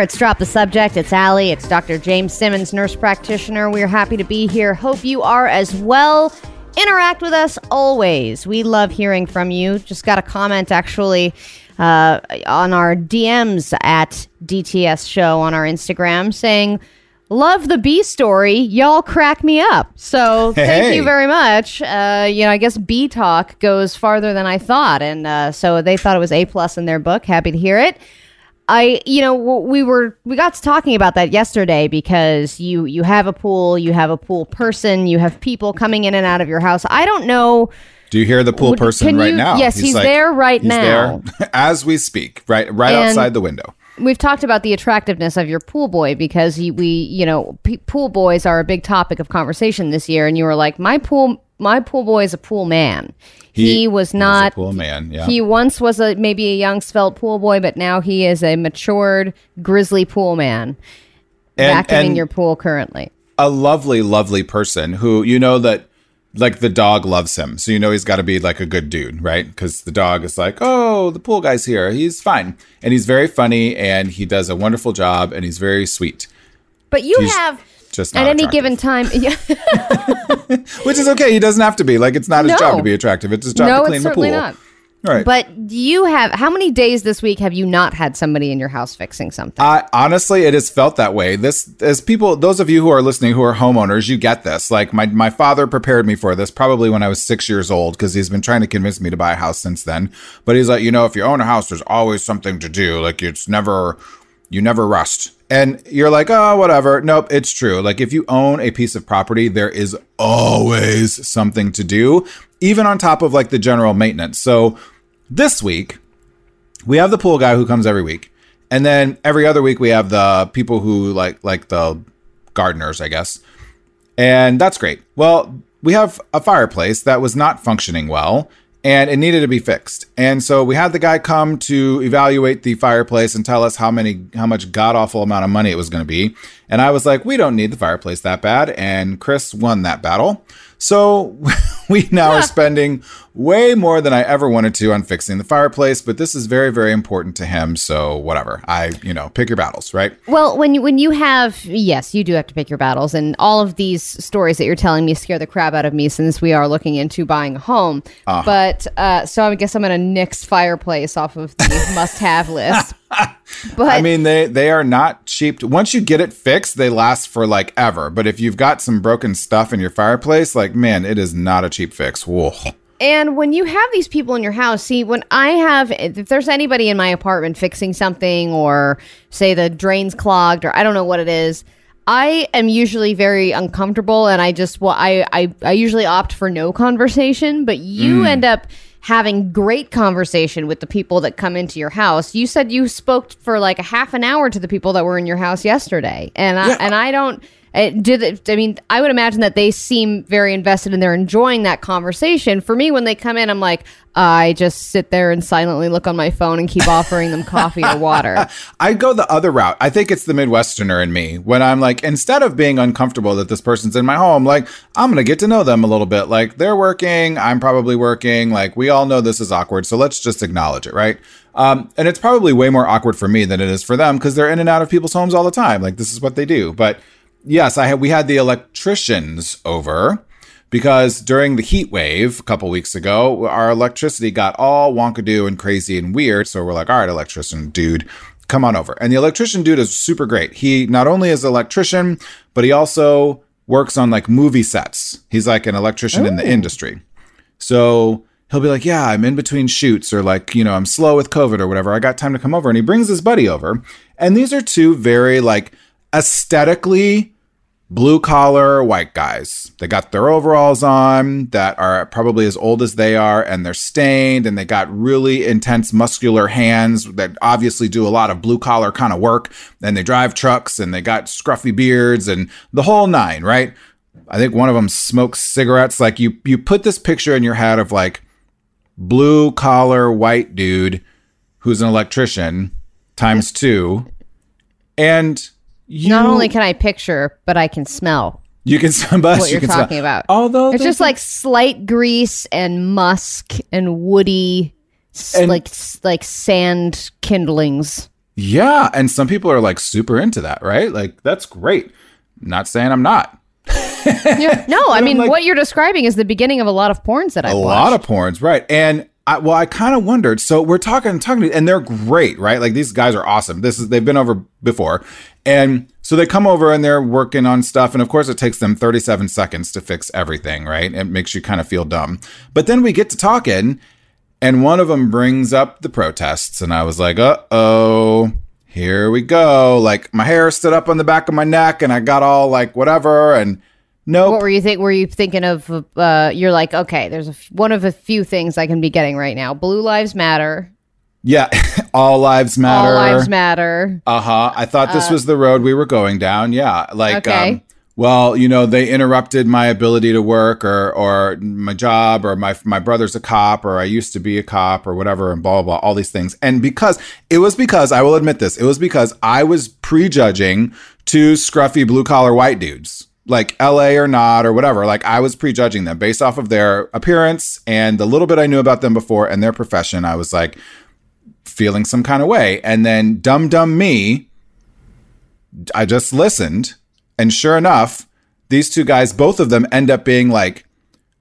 It's Drop the Subject. It's Allie. It's Dr. James Simmons, nurse practitioner. We're happy to be here. Hope you are as well. Interact with us always. We love hearing from you. Just got a comment actually uh, on our DMs at DTS Show on our Instagram saying, Love the B story. Y'all crack me up. So thank Hey. you very much. Uh, you know, I guess B talk goes farther than I thought, and uh, so they thought it was A plus in their book. Happy to hear it. I, you know, we were we got to talking about that yesterday because you you have a pool, you have a pool person, you have people coming in and out of your house. I don't know. Do you hear the pool person right you- now? yes, he's there right he's now. there as we speak, right, right And- outside the window. We've talked about the attractiveness of your pool boy because he, we, you know, p- pool boys are a big topic of conversation this year, and you were like, my pool, my pool boy is a pool man. He, was a not pool man, yeah. He once was a maybe a young svelte pool boy, but now he is a matured grizzly pool man, And- vacuuming and- your pool currently. a lovely, lovely person who you know that like the dog loves him. So you know he's got to be like a good dude, right? Because the dog is like, oh, the pool guy's here. He's fine. And he's very funny and he does a wonderful job and he's very sweet. But you He's have just at any attractive. given time, yeah, Which is okay. He doesn't have to be. Like it's not his No. job to be attractive. It's his job no, to clean the pool. not. Right. But do you have how many days this week have you not had somebody in your house fixing something? I honestly, it has felt that way. This, as people, those of you who are listening who are homeowners, you get this. Like my my father prepared me for this probably when I was six years old because he's been trying to convince me to buy a house since then. But he's like, you know, if you own a house, there's always something to do. Like it's never, you never rust. And you're like, oh, whatever. Nope, it's true. Like if you own a piece of property, there is always something to do, even on top of like the general maintenance. So this week, we have the pool guy who comes every week and then every other week we have the people who like like the gardeners i guess and that's great well we have a fireplace that was not functioning well and it needed to be fixed. And so we had the guy come to evaluate the fireplace and tell us how many how much god awful amount of money it was going to be. And i was like we don't need the fireplace that bad. And chris won that battle. So we now are spending way more than I ever wanted to on fixing the fireplace, but this is very, very important to him. So whatever. I, you know, pick your battles, right? Well, when you, when you have yes, you do have to pick your battles, and all of these stories that you're telling me scare the crap out of me since we are looking into buying a home. Ah. But uh, so I guess I'm to nix fireplace off of the must-have list. But I mean, they they are not cheap. Once you get it fixed, they last for like ever. But if you've got some broken stuff in your fireplace, like man, it is not a cheap fix. Whoa. And when you have these people in your house, see, when I have, if there's anybody in my apartment fixing something or say the drain's clogged or I don't know what it is, I am usually very uncomfortable and I just, well, I, I, I usually opt for no conversation, but you mm. end up having great conversation with the people that come into your house. You said you spoke for like a half an hour to the people that were in your house yesterday. And I, Yeah. and I don't, uh, do the, I mean, I would imagine that they seem very invested and they're enjoying that conversation. For me, when they come in, I'm like, I just sit there and silently look on my phone and keep offering them coffee or water. I go the other route. I think it's the Midwesterner in me when I'm like, instead of being uncomfortable that this person's in my home, like, I'm going to get to know them a little bit. Like, they're working, I'm probably working. Like, we all know this is awkward. So let's just acknowledge it, right? Um, and it's probably way more awkward for me than it is for them because they're in and out of people's homes all the time. Like, this is what they do. But yes, I had, we had the electricians over because during the heat wave a couple weeks ago, our electricity got all wonkadoo and crazy and weird. So we're like, all right, electrician dude, come on over. And the electrician dude is super great. He not only is an electrician, but he also works on like movie sets. He's like an electrician in the oh. industry. So he'll be like, Yeah, I'm in between shoots, or like, you know, I'm slow with COVID or whatever. I got time to come over. And he brings his buddy over. And these are two very like aesthetically blue collar white guys. They got their overalls on that are probably as old as they are, and they're stained, and they got really intense muscular hands that obviously do a lot of blue collar kind of work. And they drive trucks, and they got scruffy beards, and the whole nine, right? I think one of them smokes cigarettes. Like you, you put this picture in your head of like blue collar white dude who's an electrician times two, and you Not only can I picture, but I can smell you can smell what you you're can smell- talking about. Although it's just like slight grease and musk and woody, And- like like sand kindlings. Yeah, and some people are like super into that, right? Like that's great. Not saying I'm not. Yeah. No, I mean like- what you're describing is the beginning of a lot of porns that I a watched. lot of porns, right? And I, well, I kind of wondered. So we're talking, talking, and they're great, right? Like these guys are awesome. This is they've been over before, and so they come over and they're working on stuff, and of course it takes them 37 seconds to fix everything, right? It makes you kind of feel dumb. But then we get to talking, and one of them brings up the protests, and I was like, uh oh. Here we go. Like my hair stood up on the back of my neck and I got all like whatever and nope. What were you think? Were you thinking of? Uh, you're like, okay, there's a f- one of a few things I can be getting right now. Blue lives matter. Yeah, all lives matter. All lives matter. Uh huh. I thought this was the road we were going down. Yeah, like, Okay. um, well, you know, they interrupted my ability to work, or or my job, or my my brother's a cop, or I used to be a cop, or whatever, and blah blah blah, all these things. And because it was because I will admit this, it was because I was prejudging two scruffy blue collar white dudes. Like LA or not, or whatever. Like I was prejudging them based off of their appearance and the little bit I knew about them before and their profession. I was like, feeling some kind of way. And then dumb dumb me, I just listened, and sure enough, these two guys, both of them end up being like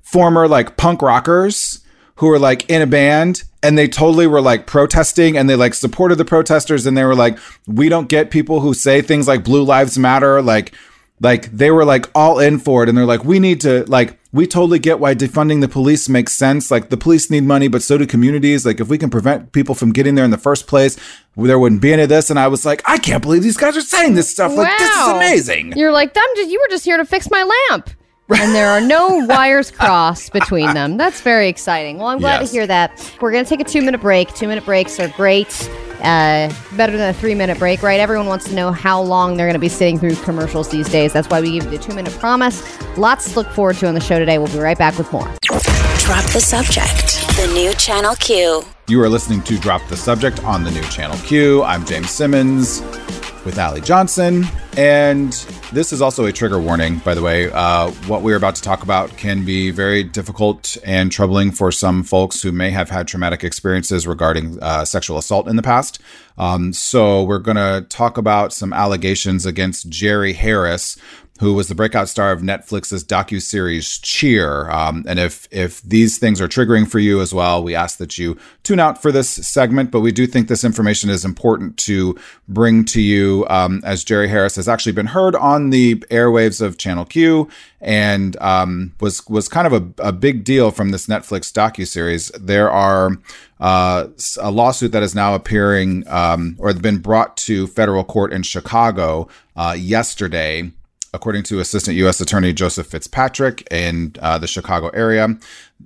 former like punk rockers who were like in a band. And they totally were like protesting. And they like supported the protesters. And they were like we don't get people who say things like blue lives matter. Like like they were like all in for it. And they're like we need to like we totally get why defunding the police makes sense like the police need money but so do communities like if we can prevent people from getting there in the first place there wouldn't be any of this and i was like i can't believe these guys are saying this stuff like this is amazing You're like, just, you were just here to fix my lamp. And there are no wires crossed between them. That's very exciting. Well, I'm glad Yes. to hear that. We're going to take a two minute break. Two minute breaks are great. Uh, better than a three minute break, right? Everyone wants to know how long they're going to be sitting through commercials these days. That's why we give you the two minute promise. Lots to look forward to on the show today. We'll be right back with more. Drop the subject. The new Channel Q. You are listening to Drop the Subject on the new Channel Q. I'm James Simmons with Allie Johnson. And this is also a trigger warning, by the way. Uh, what we're about to talk about can be very difficult and troubling for some folks who may have had traumatic experiences regarding uh, sexual assault in the past. Um, so, we're going to talk about some allegations against Jerry Harris, who was the breakout star of Netflix's docu-series Cheer. Um, and if if these things are triggering for you as well, we ask that you tune out for this segment. But we do think this information is important to bring to you, um, as Jerry Harris has actually been heard on the airwaves of Channel Q and um, was was kind of a, a big deal from this Netflix docu-series. There are uh, a lawsuit that is now appearing um, or been brought to federal court in Chicago uh, yesterday according to Assistant U.S. Attorney Joseph Fitzpatrick in uh, the Chicago area,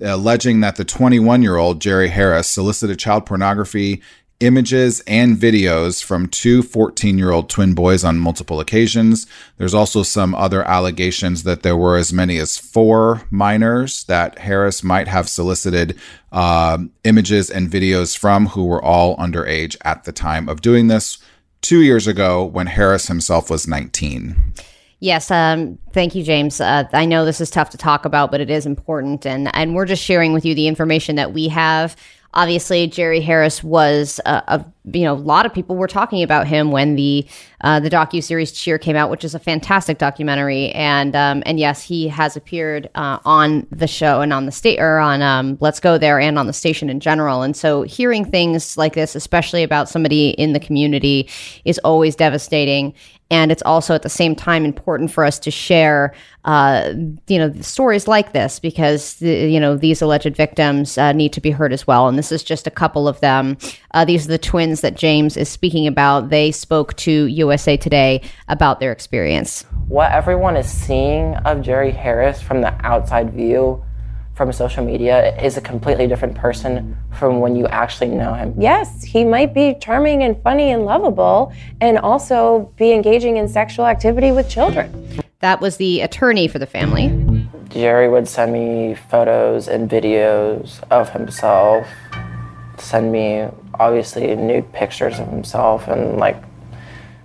alleging that the 21 year old Jerry Harris solicited child pornography images and videos from two 14 year old twin boys on multiple occasions. There's also some other allegations that there were as many as four minors that Harris might have solicited um, images and videos from who were all underage at the time of doing this two years ago when Harris himself was 19. Yes, um, thank you, James. Uh, I know this is tough to talk about, but it is important, and and we're just sharing with you the information that we have. Obviously, Jerry Harris was a, a you know a lot of people were talking about him when the uh, the docu series Cheer came out, which is a fantastic documentary, and um, and yes, he has appeared uh, on the show and on the state or on um, Let's Go There and on the station in general. And so, hearing things like this, especially about somebody in the community, is always devastating. And it's also at the same time important for us to share uh, you know stories like this because you know these alleged victims uh, need to be heard as well. And this is just a couple of them uh, these are the twins that james is speaking about they spoke to usa today about their experience what everyone is seeing of Jerry Harris from the outside view from social media is a completely different person from when you actually know him. yes, he might be charming and funny and lovable, and also be engaging in sexual activity with children. that was the attorney for the family Jerry would send me photos and videos of himself, send me obviously nude pictures of himself and like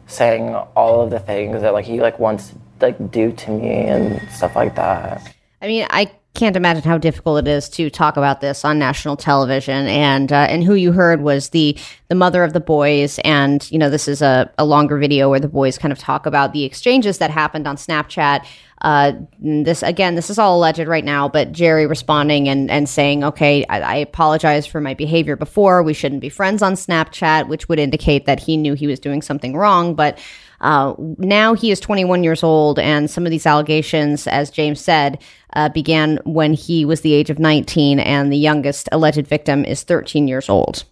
saying all of the things that like he like wants to like do to me and stuff like that. I mean, I can't imagine how difficult it is to talk about this on national television. And uh, and who you heard was the the mother of the boys. And you know, this is a, a longer video where the boys kind of talk about the exchanges that happened on Snapchat. Uh, this again, this is all alleged right now, but Jerry responding and and saying, "Okay, I, I apologize for my behavior before. We shouldn't be friends on Snapchat," which would indicate that he knew he was doing something wrong, but. Uh, now he is 21 years old, and some of these allegations, as James said, uh, began when he was the age of 19, and the youngest alleged victim is 13 years old.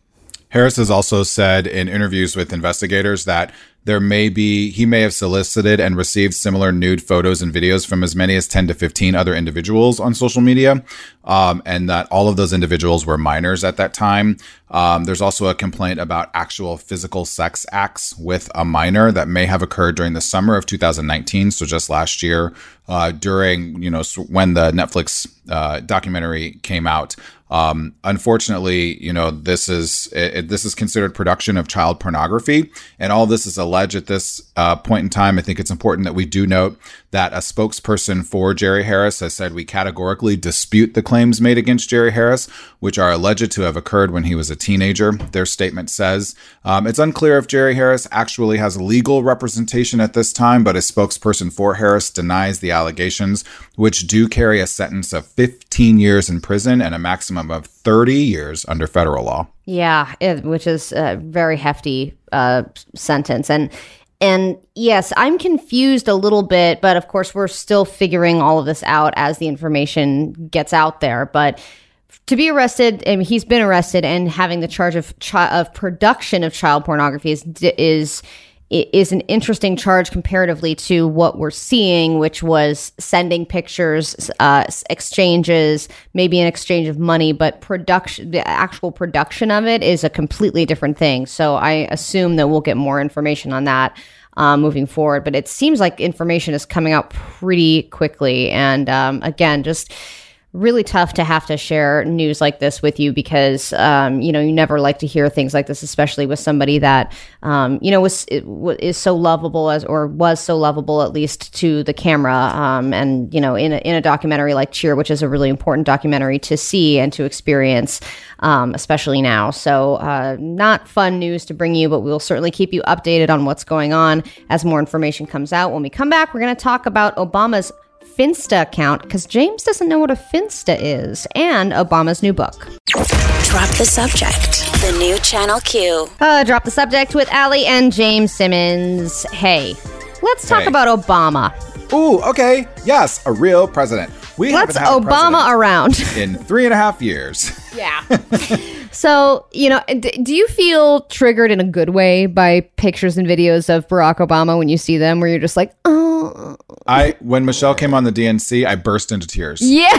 Harris has also said in interviews with investigators that there may be, he may have solicited and received similar nude photos and videos from as many as 10 to 15 other individuals on social media, um, and that all of those individuals were minors at that time. Um, there's also a complaint about actual physical sex acts with a minor that may have occurred during the summer of 2019, so just last year, uh, during, you know, when the Netflix uh, documentary came out. Um, unfortunately, you know, this is it, this is considered production of child pornography, and all this is alleged at this uh, point in time. I think it's important that we do note that a spokesperson for Jerry Harris has said we categorically dispute the claims made against Jerry Harris, which are alleged to have occurred when he was a teenager. Their statement says um, it's unclear if Jerry Harris actually has legal representation at this time, but a spokesperson for Harris denies the allegations, which do carry a sentence of 15 years in prison and a maximum of 30 years under federal law. Yeah, it, which is a very hefty uh, sentence. And and yes, I'm confused a little bit, but of course, we're still figuring all of this out as the information gets out there. But to be arrested, and he's been arrested and having the charge of chi- of production of child pornography is is is an interesting charge comparatively to what we're seeing, which was sending pictures, uh, exchanges, maybe an exchange of money, but production, the actual production of it is a completely different thing. So I assume that we'll get more information on that. Uh, moving forward, but it seems like information is coming out pretty quickly. And um, again, just really tough to have to share news like this with you because um, you know you never like to hear things like this, especially with somebody that um, you know was is so lovable as or was so lovable at least to the camera. Um, and you know in a, in a documentary like Cheer, which is a really important documentary to see and to experience, um, especially now. So uh, not fun news to bring you, but we'll certainly keep you updated on what's going on as more information comes out. When we come back, we're going to talk about Obama's Finsta account because James doesn't know what a Finsta is, and Obama's new book. Drop the subject. The new Channel Q. Uh, drop the subject with Allie and James Simmons. Hey, let's talk Hey. about Obama. Ooh, okay. Yes, a real president. We Let's haven't a Obama around. in three and a half years. Yeah. so, you know, d- do you feel triggered in a good way by pictures and videos of Barack Obama when you see them where you're just like, oh, I when Michelle came on the DNC, I burst into tears. yeah.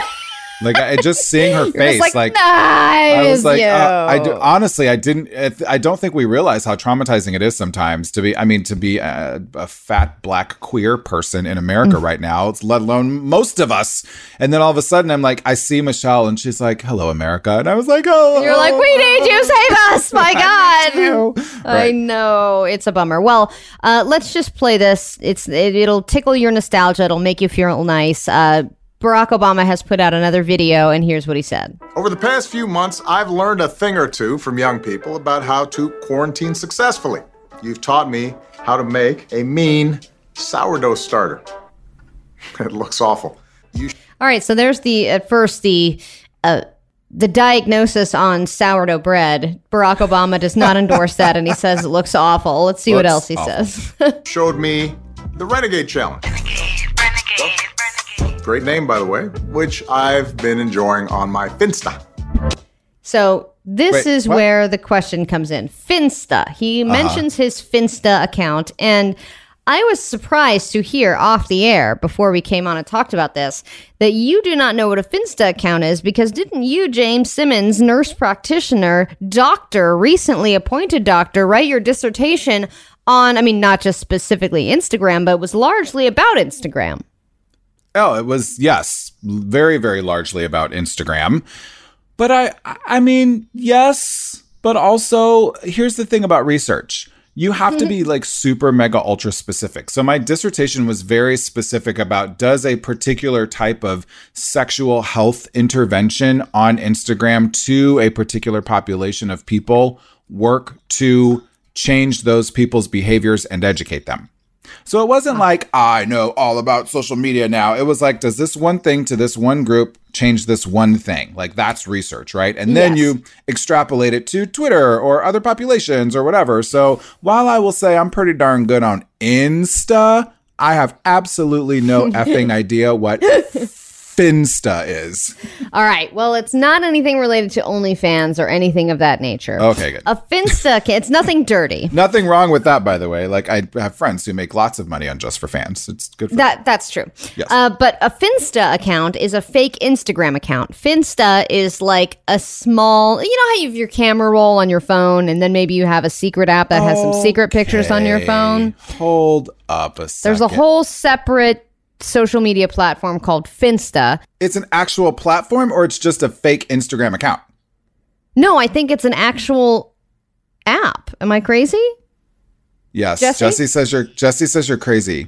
Like I just seeing her face, like, like. I was like, uh, I do, honestly, I didn't. I don't think we realize how traumatizing it is sometimes to be. I mean, to be a, a fat black queer person in Mm. America right now, it's let alone most of us. And then all of a sudden, I'm like, I see Michelle, and she's like, "Hello, America," and I was like, "Oh, You're like, we need you, save us, my God. you. I Right. know it's a bummer. Well, uh, let's just play this. It's it, it'll tickle your nostalgia. It'll make you feel nice. Uh, Barack Obama has put out another video, and here's what he said. Over the past few months, I've learned a thing or two from young people about how to quarantine successfully. You've taught me how to make a mean sourdough starter. It looks awful. You All right, so there's the at first the uh, the diagnosis on sourdough bread. Barack Obama does not endorse that, and he says it looks awful. Let's see what else he awful. says. showed me the Renegade Challenge. Great name, by the way, which I've been enjoying on my Finsta. So this Wait, is what? where the question comes in. Finsta. He uh-huh. mentions his Finsta account, and I was surprised to hear off the air before we came on and talked about this that you do not know what a Finsta account is because didn't you, James Simmons, nurse practitioner, doctor, recently appointed doctor, write your dissertation on, I mean, not just specifically Instagram, but it was largely about Instagram. Oh, it was yes, very very largely about Instagram. But I I mean, yes, but also here's the thing about research. you have to be like super mega ultra specific. So my dissertation was very specific about does a particular type of sexual health intervention on Instagram to a particular population of people work to change those people's behaviors and educate them. So it wasn't ah. like I know all about social media now. It was like, does this one thing to this one group change this one thing? Like that's research, right? And then Yes. you extrapolate it to Twitter or other populations or whatever. So while I will say I'm pretty darn good on Insta, I have absolutely no effing idea what Finsta is. All right. Well, it's not anything related to OnlyFans or anything of that nature. Okay, good. A Finsta, it's nothing dirty. Nothing wrong with that, by the way. Like I have friends who make lots of money on just for fans. It's good for That that's true. Yes. Uh, but a Finsta account is a fake Instagram account. Finsta is like a small. You know how you have your camera roll on your phone, and then maybe you have a secret app that has some secret pictures on your phone. Hold up a second. There's a whole separate social media platform called Finsta. It's an actual platform or it's just a fake Instagram account? No, I think it's an actual app. Am I crazy? Yes. Jesse? Jesse says you're Jesse says you're crazy.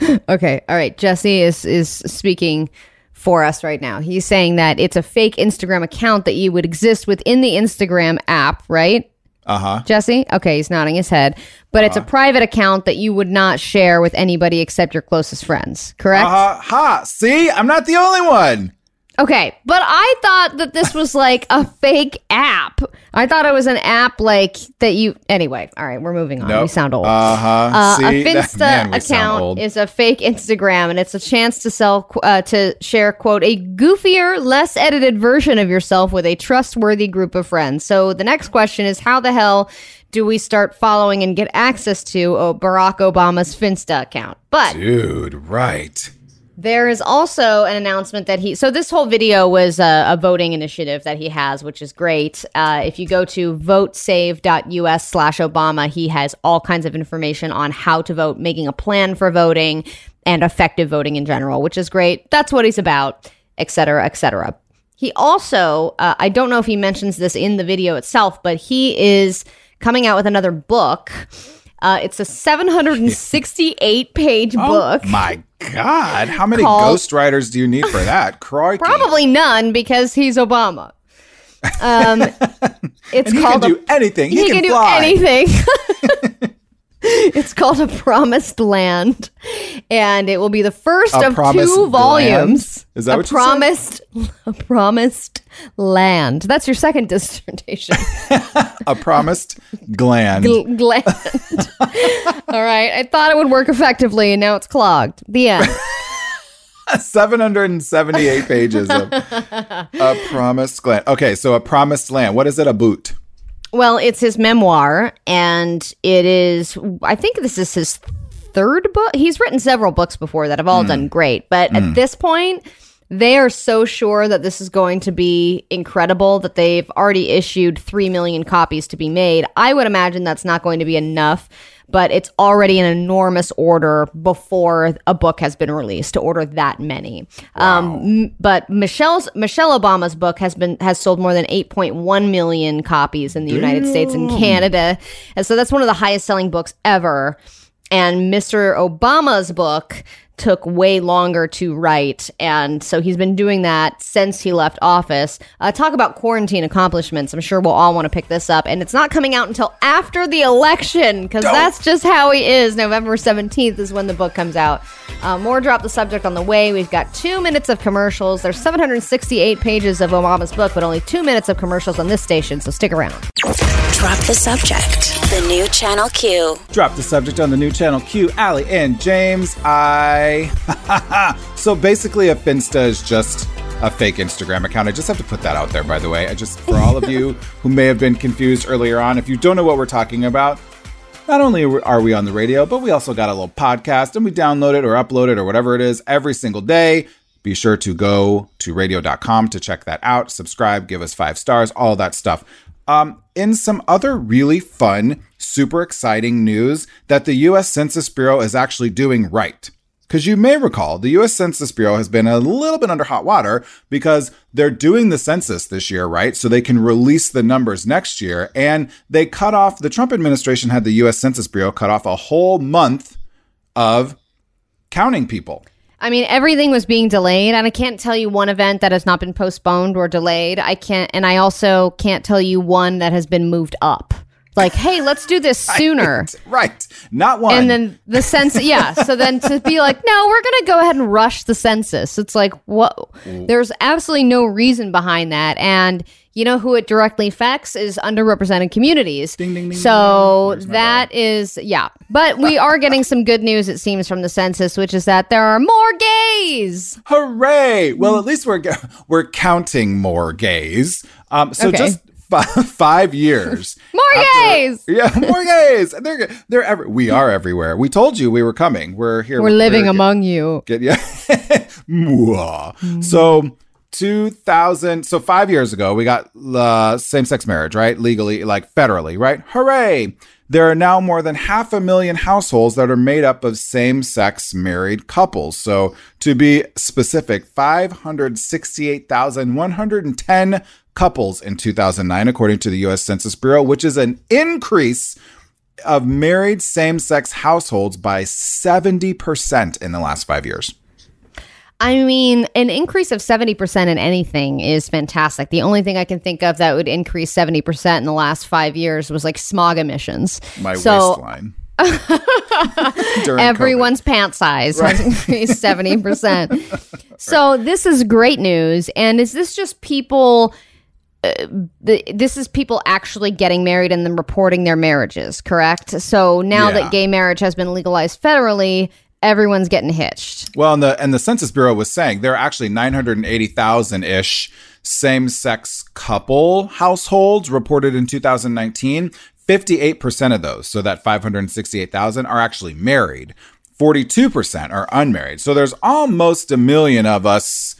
Okay. All right. Jesse is is speaking for us right now. He's saying that it's a fake Instagram account that you would exist within the Instagram app, right? Uh-huh. Jesse? Okay, he's nodding his head. But it's a private account that you would not share with anybody except your closest friends, correct? Uh ha. See? I'm not the only one. Okay, but I thought that this was like a fake app. I thought it was an app like that you. Anyway, all right, we're moving on. Nope. We sound old. Uh-huh. Uh, See? a That- Finsta man, account is a fake Instagram, and it's a chance to sell uh, to share quote a goofier, less edited version of yourself with a trustworthy group of friends. So the next question is, how the hell do we start following and get access to uh, Barack Obama's Finsta account? But Dude, right. There is also an announcement that he. So this whole video was a, a voting initiative that he has, which is great. Uh, if you go to votesave.us slash Obama, he has all kinds of information on how to vote, making a plan for voting, and effective voting in general, which is great. That's what he's about, et cetera, et cetera. He also, uh, I don't know if he mentions this in the video itself, but he is coming out with another book. Uh, it's a 768 page book. Oh my God. How many Called- ghostwriters do you need for that? Crikey. Probably none because he's Obama. Um, it's And he called can do anything. He, he, can, do fly. anything. it's called a promised land, and it will be the first A of two volumes. land? Is that a what you said? promised, a promised land? That's your second dissertation. A promised gland. Gl- gland. All right, I thought it would work effectively, and now it's clogged. The end. 778 pages of a promised land. Okay, so a promised land. What is it? A boot. Well, it's his memoir, and it is. I think this is his third book. He's written several books before that have all hmm. done great, but at hmm. this point, they are so sure that this is going to be incredible that they've already issued three million copies to be made. I would imagine that's not going to be enough. But it's already an enormous order before a book has been released to order that many. Um, m- but Michelle's Michelle Obama's book has been has sold more than 8.1 million copies in the United States and Canada, and so that's one of the highest selling books ever. And Mr. Obama's book took way longer to write, and so he's been doing that since he left office. Uh, talk about quarantine accomplishments. I'm sure we'll all want to pick this up, and it's not coming out until after the election because that's just how he is. November 17th is when the book comes out. Uh, more drop the subject on the way. We've got two minutes of commercials. There's 768 pages of Obama's book, but only two minutes of commercials on this station, so stick around. Drop the subject. The new Channel Q. Drop the subject on the new channel Q, Allie and James. I. so basically, a Finsta is just a fake Instagram account. I just have to put that out there, by the way. I just, for all of you who may have been confused earlier on, if you don't know what we're talking about, not only are we on the radio, but we also got a little podcast and we download it or upload it or whatever it is every single day. Be sure to go to radio.com to check that out, subscribe, give us five stars, all that stuff. Um, in some other really fun, super exciting news that the US Census Bureau is actually doing right. Because you may recall, the US Census Bureau has been a little bit under hot water because they're doing the census this year, right? So they can release the numbers next year. And they cut off, the Trump administration had the US Census Bureau cut off a whole month of counting people. I mean, everything was being delayed, and I can't tell you one event that has not been postponed or delayed. I can't, and I also can't tell you one that has been moved up. Like, hey, let's do this sooner. Right, right. Not one. And then the census, yeah. So then to be like, no, we're going to go ahead and rush the census. It's like, what? There's absolutely no reason behind that. And you know who it directly affects is underrepresented communities. Ding, ding, ding, so ding. Where's my that is, yeah. But we are getting some good news, it seems, from the census, which is that there are more gays. Hooray! Well, at least we're we're counting more gays. Um, so Okay. just fi- five years. More after- gays! Yeah, more gays. And They're they're every, we are everywhere. We told you we were coming. We're here. We're living among you. Get yeah. Mwah. So 2000 so 5 years ago we got uh, same-sex marriage, right? Legally like federally, right? Hooray. There are now more than half a million households that are made up of same-sex married couples. So to be specific, 568,110 couples in 2009 according to the US Census Bureau, which is an increase of married same-sex households by 70% in the last 5 years. I mean, an increase of 70% in anything is fantastic. The only thing I can think of that would increase 70% in the last five years was like smog emissions. my so waistline. Everyone's pant size has increased 70%. so this is great news. And is this just people? Uh, the, this is people actually getting married and then reporting their marriages, correct? So now Yeah. that gay marriage has been legalized federally, everyone's getting hitched. Well, and the and the Census Bureau was saying there are actually 980,000 ish same-sex couple households reported in 2019. 58% of those, so that 568,000 are actually married. 42% are unmarried. So there's almost a million of us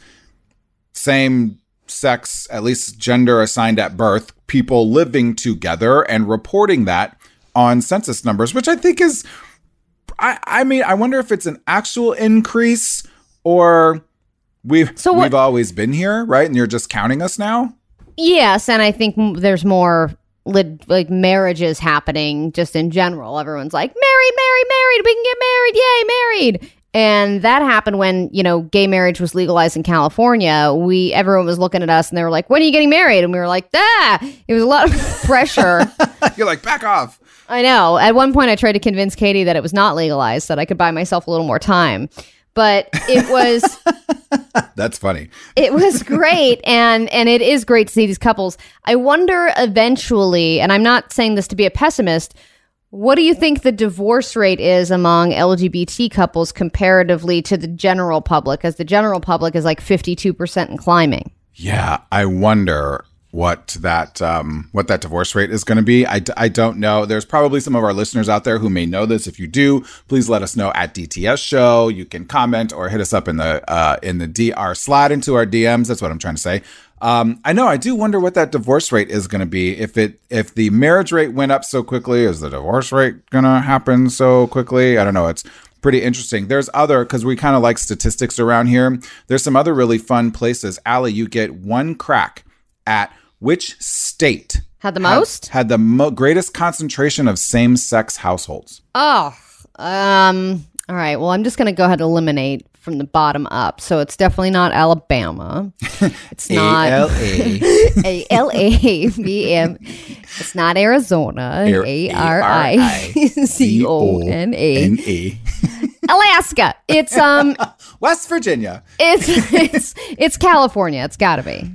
same sex, at least gender assigned at birth, people living together and reporting that on census numbers, which I think is, I, I mean, I wonder if it's an actual increase or we've, So what- we've always been here, right? And you're just counting us now? Yes, and I think there's more like marriages happening just in general. Everyone's like, married, married, married. We can get married. Yay, married. And that happened when you know gay marriage was legalized in California. We everyone was looking at us and they were like, "When are you getting married?" And we were like, "Ah!" It was a lot of pressure. You're like, back off. I know. At one point, I tried to convince Katie that it was not legalized, that I could buy myself a little more time. But it was That's funny. it was great and and it is great to see these couples i wonder eventually and i'm not saying this to be a pessimist what do you think the divorce rate is among lgbt couples comparatively to the general public as the general public is like 52% and climbing Yeah, I wonder what that um, what that divorce rate is going to be. I, I don't know. There's probably some of our listeners out there who may know this. If you do, please let us know at DTS Show. You can comment or hit us up in the uh, in the DR slide into our DMs. That's what I'm trying to say. Um, I know. I do wonder what that divorce rate is going to be. If it if the marriage rate went up so quickly, is the divorce rate going to happen so quickly? I don't know. It's pretty interesting. There's other because we kind of like statistics around here. There's some other really fun places. Allie, you get one crack at which state had the had- most had, the mo- greatest concentration of same-sex households. oh um all right well i'm just gonna go ahead and eliminate from the bottom up so it's definitely not alabama it's not. A L A B M. It's not Arizona. Ar- A R I C O N A. Alaska. It's um. West Virginia. It's it's it's California. It's got to be.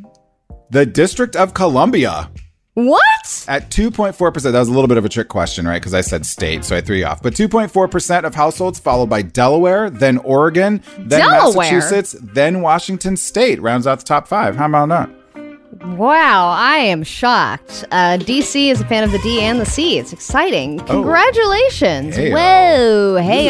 The District of Columbia What? at 2.4%. That was a little bit of a trick question, right? Because I said state, so I threw you off. But 2.4% of households, followed by Delaware, then Oregon, then Delaware? Massachusetts, then Washington State, rounds out the top five. How about that? Wow, I am shocked. Uh, DC is a fan of the D and the C. It's exciting. Congratulations. Heyo. Whoa. Hey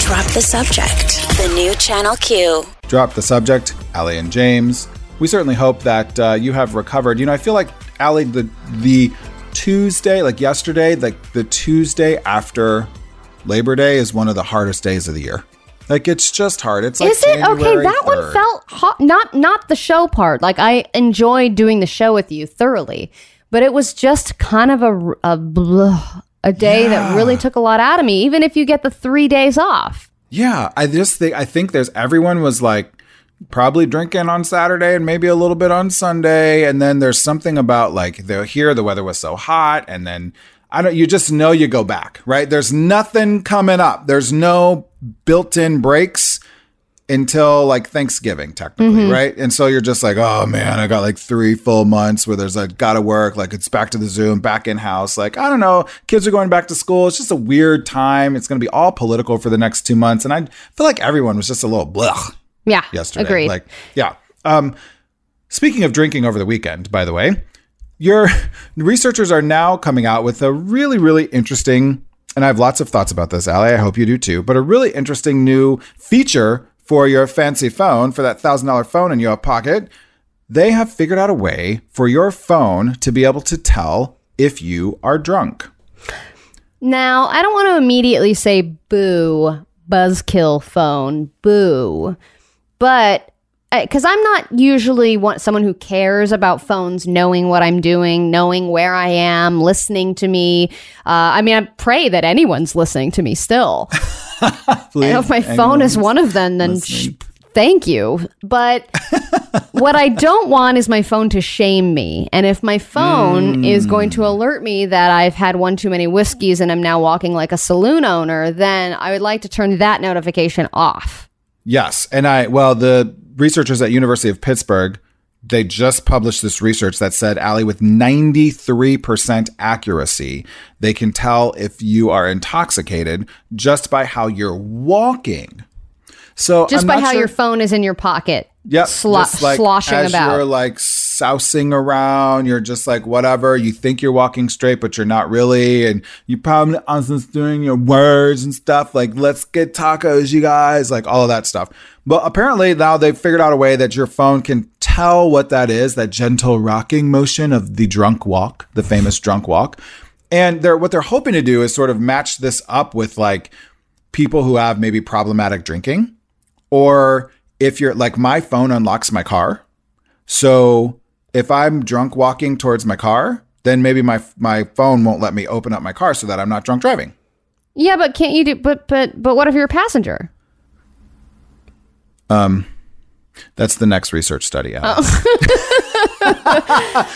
Drop the subject. The new Channel Q. drop the subject, Allie and James. We certainly hope that uh, you have recovered. You know, I feel like Allie, the the Tuesday, like yesterday, like the Tuesday after Labor Day, is one of the hardest days of the year. Like it's just hard. It's like Is it okay? That one felt hot. Not not the show part. Like I enjoyed doing the show with you thoroughly, but it was just kind of a a, blah, a day that really took a lot out of me. Even if you get the three days off. Yeah, I just think I think there's everyone was like probably drinking on Saturday and maybe a little bit on Sunday, and then there's something about like the here the weather was so hot, and then I don't you just know you go back right. There's nothing coming up. There's no built-in breaks until like Thanksgiving, technically, mm-hmm. right? And so you're just like, oh man, I got like three full months where there's like gotta work, like it's back to the Zoom, back in house. Like, I don't know, kids are going back to school. It's just a weird time. It's gonna be all political for the next two months. And I feel like everyone was just a little blah Yeah, yesterday. Agreed. Like, yeah. Um, speaking of drinking over the weekend, by the way, your researchers are now coming out with a really, really interesting, and I have lots of thoughts about this, Allie. I hope you do too, but a really interesting new feature for your fancy phone, for that thousand dollar phone in your pocket. They have figured out a way for your phone to be able to tell if you are drunk. Now, I don't want to immediately say boo, buzzkill phone, boo. But because I'm not usually want someone who cares about phones knowing what I'm doing, knowing where I am, listening to me. Uh, I mean, I pray that anyone's listening to me still. Please, if my phone is one of them, then sh- thank you. But what I don't want is my phone to shame me. And if my phone is going to alert me that I've had one too many whiskeys and I'm now walking like a saloon owner, then I would like to turn that notification off. Yes, and I well the researchers at University of Pittsburgh they just published this research that said Allie with 93% accuracy they can tell if you are intoxicated just by how you're walking. So Just I'm by how sure- your phone is in your pocket. Yep. slo- like sloshing as about. You're like sousing around. You're just like whatever. You think you're walking straight, but you're not really. And you probably doing your words and stuff like "Let's get tacos, you guys," like all of that stuff. But apparently now they've figured out a way that your phone can tell what that is. That gentle rocking motion of the drunk walk, the famous drunk walk. And they're what they're hoping to do is sort of match this up with like people who have maybe problematic drinking or if you're like my phone unlocks my car so if i'm drunk walking towards my car then maybe my my phone won't let me open up my car so that i'm not drunk driving Yeah, but can't you do? But but but what if you're a passenger? Um that's the next research study out Oh.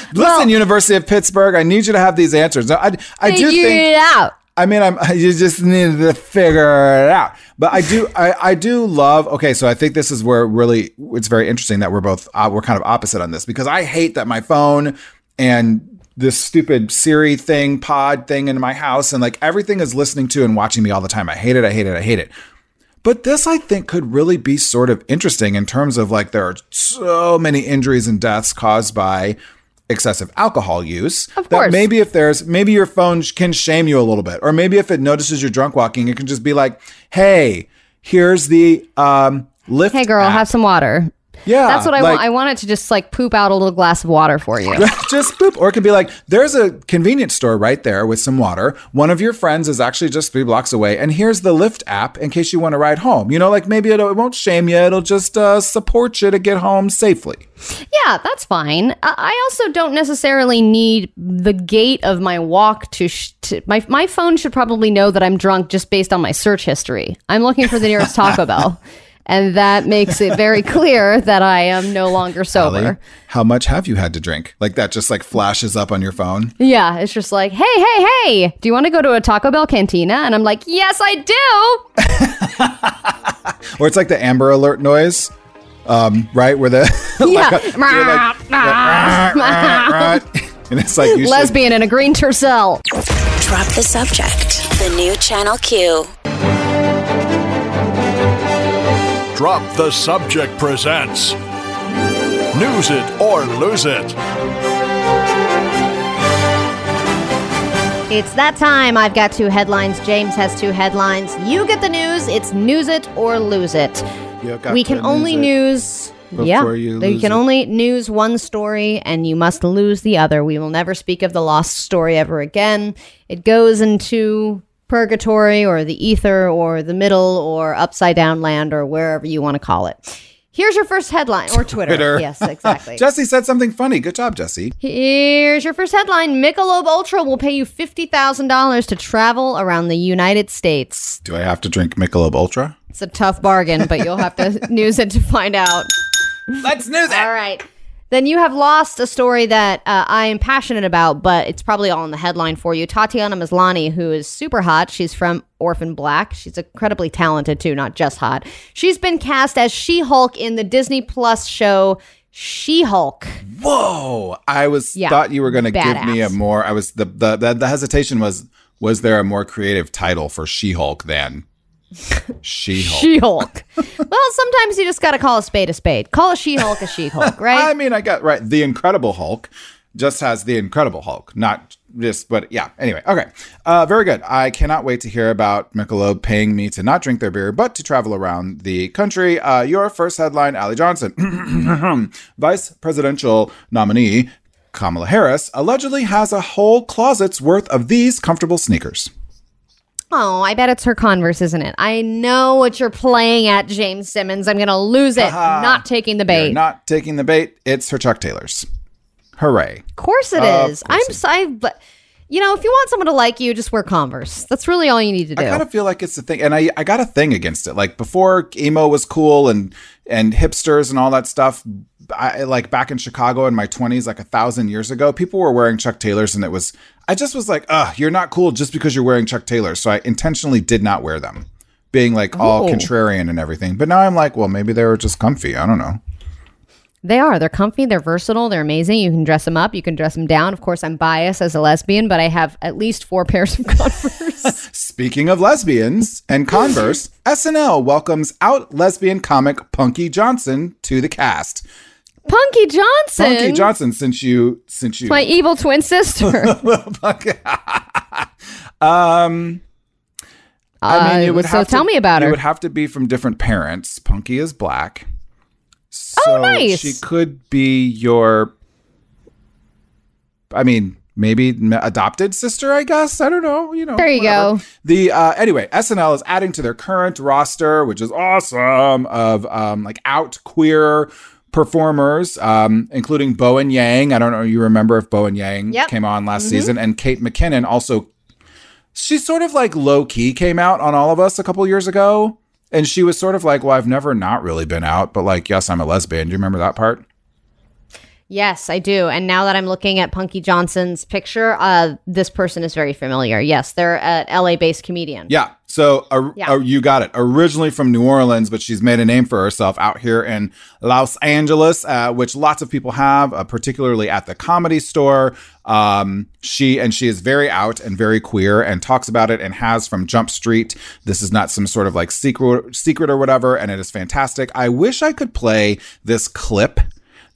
listen university of pittsburgh i need you to have these answers i, I do think it out. I mean, I'm you just need to figure it out. But I do, I, I do love. Okay, so I think this is where really it's very interesting that we're both uh, we're kind of opposite on this because I hate that my phone and this stupid Siri thing, pod thing in my house, and like everything is listening to and watching me all the time. I hate it. I hate it. I hate it. But this, I think, could really be sort of interesting in terms of like there are so many injuries and deaths caused by excessive alcohol use. Of that course. maybe if there's maybe your phone can shame you a little bit, or maybe if it notices you're drunk walking, it can just be like, "Hey, here's the um Lyft." Hey, girl, app. have some water. Yeah, That's what I like- want. I want it to just like poop out a little glass of water for you. just poop, Or it can be like, there's a convenience store right there with some water. One of your friends is actually just three blocks away. And here's the Lyft app in case you want to ride home. You know, like maybe it'll, it won't shame you. It'll just uh, support you to get home safely. Yeah, that's fine. I- I also don't necessarily need the gait of my walk to, sh- to my my phone should probably know that I'm drunk just based on my search history. I'm looking for the nearest Taco Bell, and that makes it very clear that I am no longer sober. Allie, how much have you had to drink? Like that just like flashes up on your phone. Yeah, it's just like, hey, hey, hey, do you want to go to a Taco Bell cantina? And I'm like, yes, I do. Or it's like the Amber Alert noise. Um, right where the Yeah. and it's like you should- Lesbian in a green tercel. Drop the subject. The new Channel Q. Drop the Subject presents News It or Lose It. It's that time. I've got two headlines. James has two headlines. You get the news. It's news it or lose it. Got we to can only lose news. yeah, before you you can it. only news one story, and you must lose the other. We will never speak of the lost story ever again. It goes into purgatory or the ether or the middle or upside down land or wherever you want to call it. Here's your first headline or Twitter. Twitter. Yes, exactly. Jesse said something funny. Good job, Jesse. Here's your first headline Michelob Ultra will pay you $50,000 to travel around the United States. Do I have to drink Michelob Ultra? It's a tough bargain, but you'll have to news it to find out. Let's news it. All right. Then you have lost a story that uh, I am passionate about, but it's probably all in the headline for you. Tatiana Maslany, who is super hot. She's from Orphan Black. She's incredibly talented too, not just hot. She's been cast as She Hulk in the Disney Plus show She Hulk. Whoa! I was Yeah, thought you were going to give me a more. I was the, the the the hesitation was was there a more creative title for She Hulk than She Hulk? She Hulk. well, sometimes you just got to call a spade a spade. Call a She Hulk a She Hulk, right? I mean, I got right. The Incredible Hulk just has the Incredible Hulk, not just. But yeah. Anyway, okay. Uh, very good. I cannot wait to hear about Michelob paying me to not drink their beer, but to travel around the country. Uh, your first headline: Allie Johnson, vice presidential nominee. Kamala Harris allegedly has a whole closet's worth of these comfortable sneakers. Oh, I bet it's her Converse, isn't it? I know what you're playing at, James Simmons. I'm going to lose it. Not taking the You're bait. not taking the bait. It's her Chuck Taylors. Hooray. Of course it Of is. course I'm it- sorry, but you know, if you want someone to like you, just wear Converse. That's really all you need to do. I kind of feel like it's a thing, and I I got a thing against it. Like before, emo was cool and and hipsters and all that stuff. I like back in Chicago in my twenties, like a thousand years ago, people were wearing Chuck Taylors, and it was I just was like, ugh, you're not cool just because you're wearing Chuck Taylors. So I intentionally did not wear them, being like all Oh. contrarian and everything. But now I'm like, well, maybe they were just comfy. I don't know. They are. They're comfy. They're versatile. They're amazing. You can dress them up. You can dress them down. Of course, I'm biased as a lesbian, but I have at least four pairs of Converse. Speaking of lesbians and Converse, SNL welcomes out lesbian comic Punky Johnson to the cast. Punky Johnson. Punky Johnson, since you since you My evil twin sister. um I mean, it would Uh, so have tell to, me about It her. would have to be from different parents. Punky is black. So Oh, nice. She could be your I mean, maybe adopted sister, I guess. I don't know, you know. There you whatever. go. The uh anyway, SNL is adding to their current roster, which is awesome, of um like out queer performers, um, including Bowen Yang. I don't know you remember if Bowen Yang Yep. came on last season, and Kate McKinnon also she sort of like low key came out on all of us a couple years ago. And she was sort of like, Well, I've never not really been out, but like, yes, I'm a lesbian. Do you remember that part? Yes, I do. And now that I'm looking at Punky Johnson's picture, uh, this person is very familiar. Yes, they're an LA based comedian. Yeah. So uh, Yeah. uh, you got it. Originally from New Orleans, but she's made a name for herself out here in Los Angeles, uh, which lots of people have, uh, particularly at the comedy store. Um, she and she is very out and very queer and talks about it and has from Jump Street. This is not some sort of like secret secret or whatever, and it is fantastic. I wish I could play this clip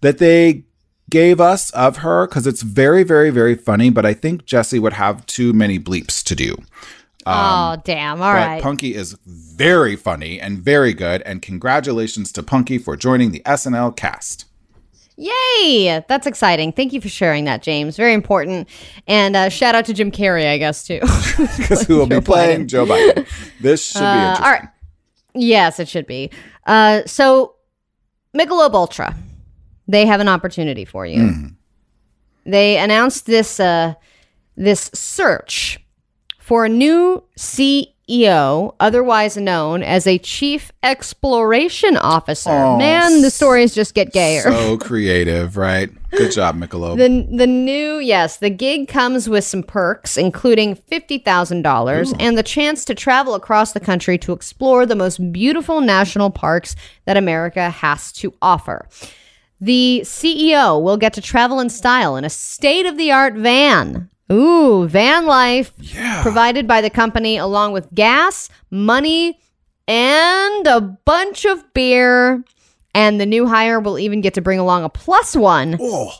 that they gave us of her because it's very, very, very funny. But I think Jesse would have too many bleeps to do. oh, damn. All But right. Punky is very funny and very good. And congratulations to Punky for joining the SNL cast. Yay! That's exciting. Thank you for sharing that, James. Very important. And uh, shout out to Jim Carrey, I guess, too. Because who will be playing Biden. Joe Biden? This should be Uh, interesting. all right. Yes, it should be. Uh, so, Michelob Ultra, they have an opportunity for you. Mm-hmm. They announced this uh, this search for a new CEO, otherwise known as a Chief Exploration Officer. Aw, Man, the stories just get gayer. So creative, right? Good job, Michelob. The the new yes, the gig comes with some perks, including fifty thousand dollars and the chance to travel across the country to explore the most beautiful national parks that America has to offer. The CEO will get to travel in style in a state of the art van. Ooh, van life yeah. provided by the company, along with gas, money, and a bunch of beer. And the new hire will even get to bring along a plus one oh,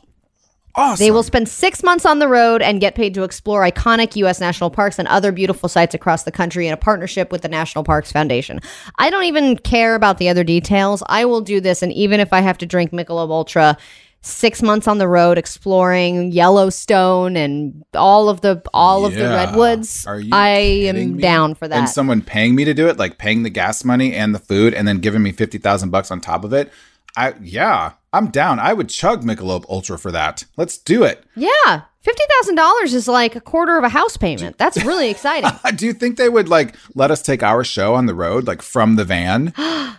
awesome. they will spend six months on the road and get paid to explore iconic U.S. national parks and other beautiful sites across the country in a partnership with the National Parks Foundation. I don't even care about the other details. I will do this, and even if I have to drink Michelob Ultra, six months on the road exploring Yellowstone and all of the all of the redwoods. I am me? down for that. And someone paying me to do it, like paying the gas money and the food, and then giving me fifty thousand bucks on top of it. I yeah, I'm down. I would chug Michelob Ultra for that. Let's do it. yeah, fifty thousand dollars is like a quarter of a house payment. That's really exciting. Do you think they would like let us take our show on the road, like from the van? Why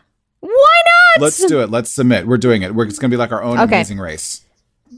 not? Let's do it. Let's submit. We're doing it. We're, it's going to be like our own Okay. amazing race.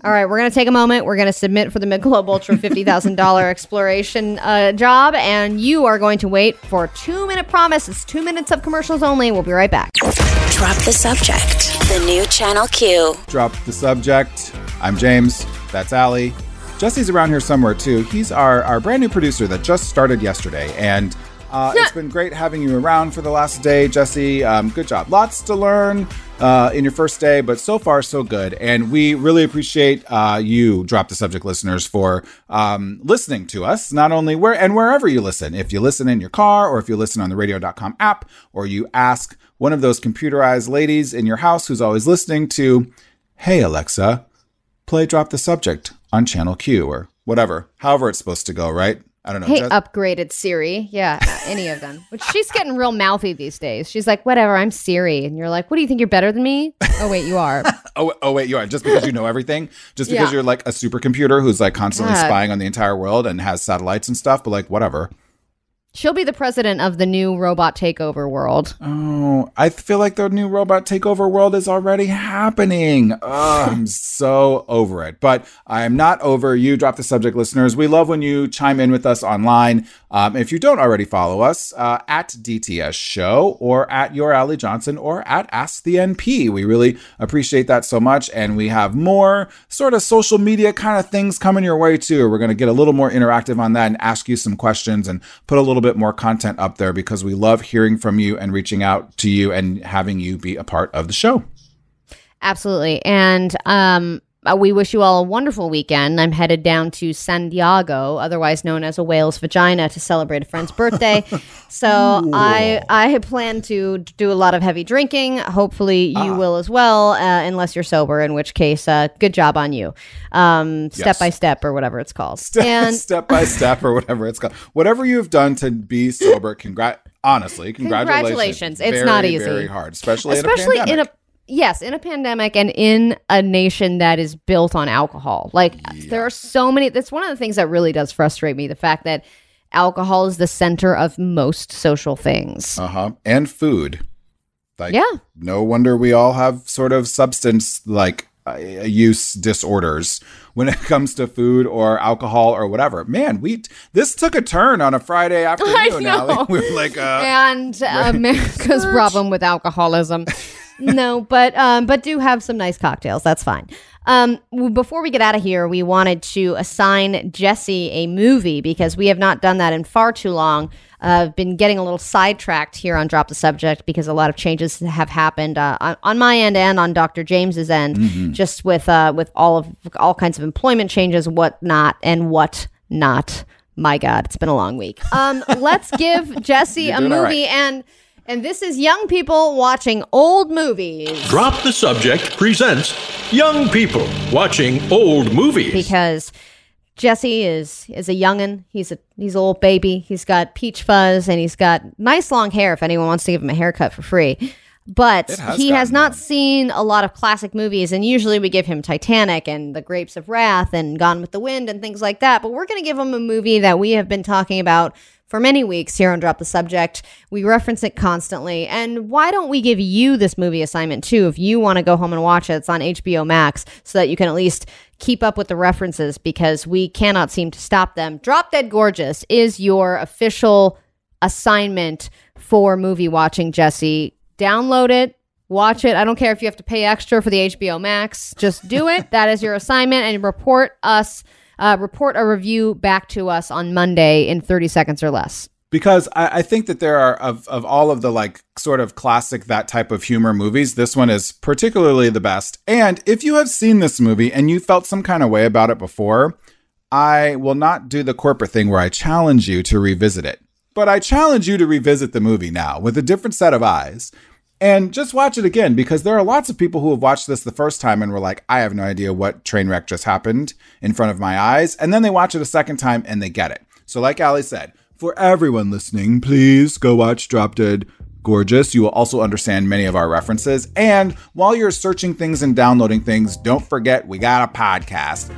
All right, we're going to take a moment. We're going to submit for the Michelob Ultra $50,000 exploration uh, job, and you are going to wait for two minute promise. It's two minutes of commercials only. We'll be right back. Drop the subject. The new Channel Q. Drop the subject. I'm James. That's Allie. Jesse's around here somewhere too. He's our, our brand new producer that just started yesterday. And uh, it's been great having you around for the last day, Jesse. Um, good job. Lots to learn uh, in your first day, but so far, so good. And we really appreciate uh, you, Drop the Subject listeners, for um, listening to us, not only where and wherever you listen. If you listen in your car, or if you listen on the radio.com app, or you ask one of those computerized ladies in your house who's always listening to, Hey, Alexa, play Drop the Subject on Channel Q or whatever, however it's supposed to go, right? I don't know. Hey, Jess- upgraded Siri. Yeah, uh, any of them. Which she's getting real mouthy these days. She's like, whatever, I'm Siri. And you're like, what do you think? You're better than me? Oh, wait, you are. Oh, oh wait, you are just because you know everything, just because Yeah. you're like a supercomputer who's like constantly spying on the entire world and has satellites and stuff. But like, whatever. She'll be the president of the new robot takeover world. Oh, I feel like the new robot takeover world is already happening. Ugh, I'm so over it. But I am not over you. Drop the subject, listeners. We love when you chime in with us online. Um, if you don't already follow us uh, at DTS Show or at Your Allie Johnson or at Ask the NP, we really appreciate that so much. And we have more sort of social media kind of things coming your way too. We're going to get a little more interactive on that and ask you some questions and put a little bit more content up there because we love hearing from you and reaching out to you and having you be a part of the show. Absolutely. And um, we wish you all a wonderful weekend. I'm headed down to San Diego, otherwise known as a whale's vagina, to celebrate a friend's birthday. so I I plan to do a lot of heavy drinking. Hopefully you will as well, uh, unless you're sober, in which case, uh, good job on you. Um, step Yes. by step or whatever it's called. and step by step or whatever it's called. Whatever you've done to be sober, congrat honestly, congratulations. Congratulations. It's Very, not easy. Very hard, especially, especially in a in a yes in a pandemic and in a nation that is built on alcohol like there are so many that's one of the things that really does frustrate me the fact that alcohol is the center of most social things Uh-huh. And food. Like Yeah. no wonder we all have sort of substance like uh, use disorders when it comes to food or alcohol or whatever. Man, we this took a turn on a Friday afternoon. I know. Allie. We were like, uh, and America's problem with alcoholism. No, but um, but do have some nice cocktails. That's fine. Um, before we get out of here, we wanted to assign Jesse a movie because we have not done that in far too long. Uh, I've been getting a little sidetracked here on Drop the Subject because a lot of changes have happened uh, on, on my end and on Dr. James's end, just with uh, with all of all kinds of employment changes, whatnot, and what not. My God, it's been a long week. Um, let's give Jesse a all right. movie and. And this is young people watching old movies Drop the Subject presents Young People Watching Old Movies. because Jesse is is a youngin. He's a he's a little baby. He's got peach fuzz and he's got nice long hair. If anyone wants to give him a haircut for free, but has he has not long. seen a lot of classic movies. And usually we give him Titanic and The Grapes of Wrath and Gone with the Wind and things like that. But we're going to give him a movie that we have been talking about for many weeks here on Drop the Subject. We reference it constantly. And why don't we give you this movie assignment too? If you want to go home and watch it, it's on HBO Max so that you can at least keep up with the references because we cannot seem to stop them. Drop Dead Gorgeous is your official assignment for movie watching, Jesse. Download it. Watch it. I don't care if you have to pay extra for the HBO Max. Just do it. that is your assignment, and report us, uh, report a review back to us on Monday in thirty seconds or less. because I, I think that there are of of all of the like sort of classic that type of humor movies, this one is particularly the best. And if you have seen this movie and you felt some kind of way about it before, I will not do the corporate thing where I challenge you to revisit it. But I challenge you to revisit the movie now with a different set of eyes And just watch it again because there are lots of people who have watched this the first time and were like, I have no idea what train wreck just happened in front of my eyes. And then they watch it a second time and they get it. So, like Allie said, for everyone listening, please go watch Drop Dead Gorgeous. You will also understand many of our references. And while you're searching things and downloading things, don't forget we got a podcast.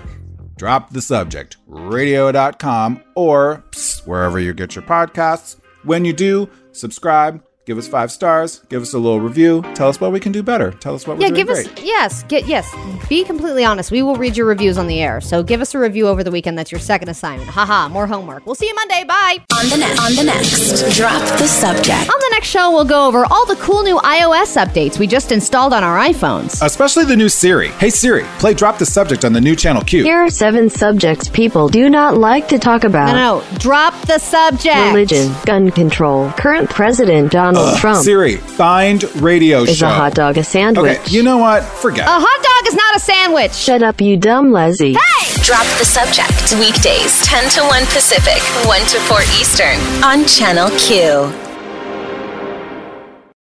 Drop the subject, radio.com or psst, wherever you get your podcasts. When you do, subscribe, give us five stars, give us a little review, tell us what we can do better. Tell us what we're Yeah, doing give us great. yes, get yes. Be completely honest. We will read your reviews on the air. So give us a review over the weekend. That's your second assignment. Haha, more homework. We'll see you Monday. Bye. On the next, on the next, drop the subject. On the next show, we'll go over all the cool new iOS updates we just installed on our iPhones. Especially the new Siri. Hey Siri, play Drop the Subject on the new channel Q. Here are seven subjects people do not like to talk about. No, no, drop the subject. Religion, gun control, current president Donald Trump. Siri, find radio show. Is show. a hot dog a sandwich? Okay, you know what? Forget. A hot dog is not a sandwich. Shut up, you dumb lessie. Drop the subject. Weekdays, 10 to 1 Pacific, 1 to 4 Eastern. On Channel Q.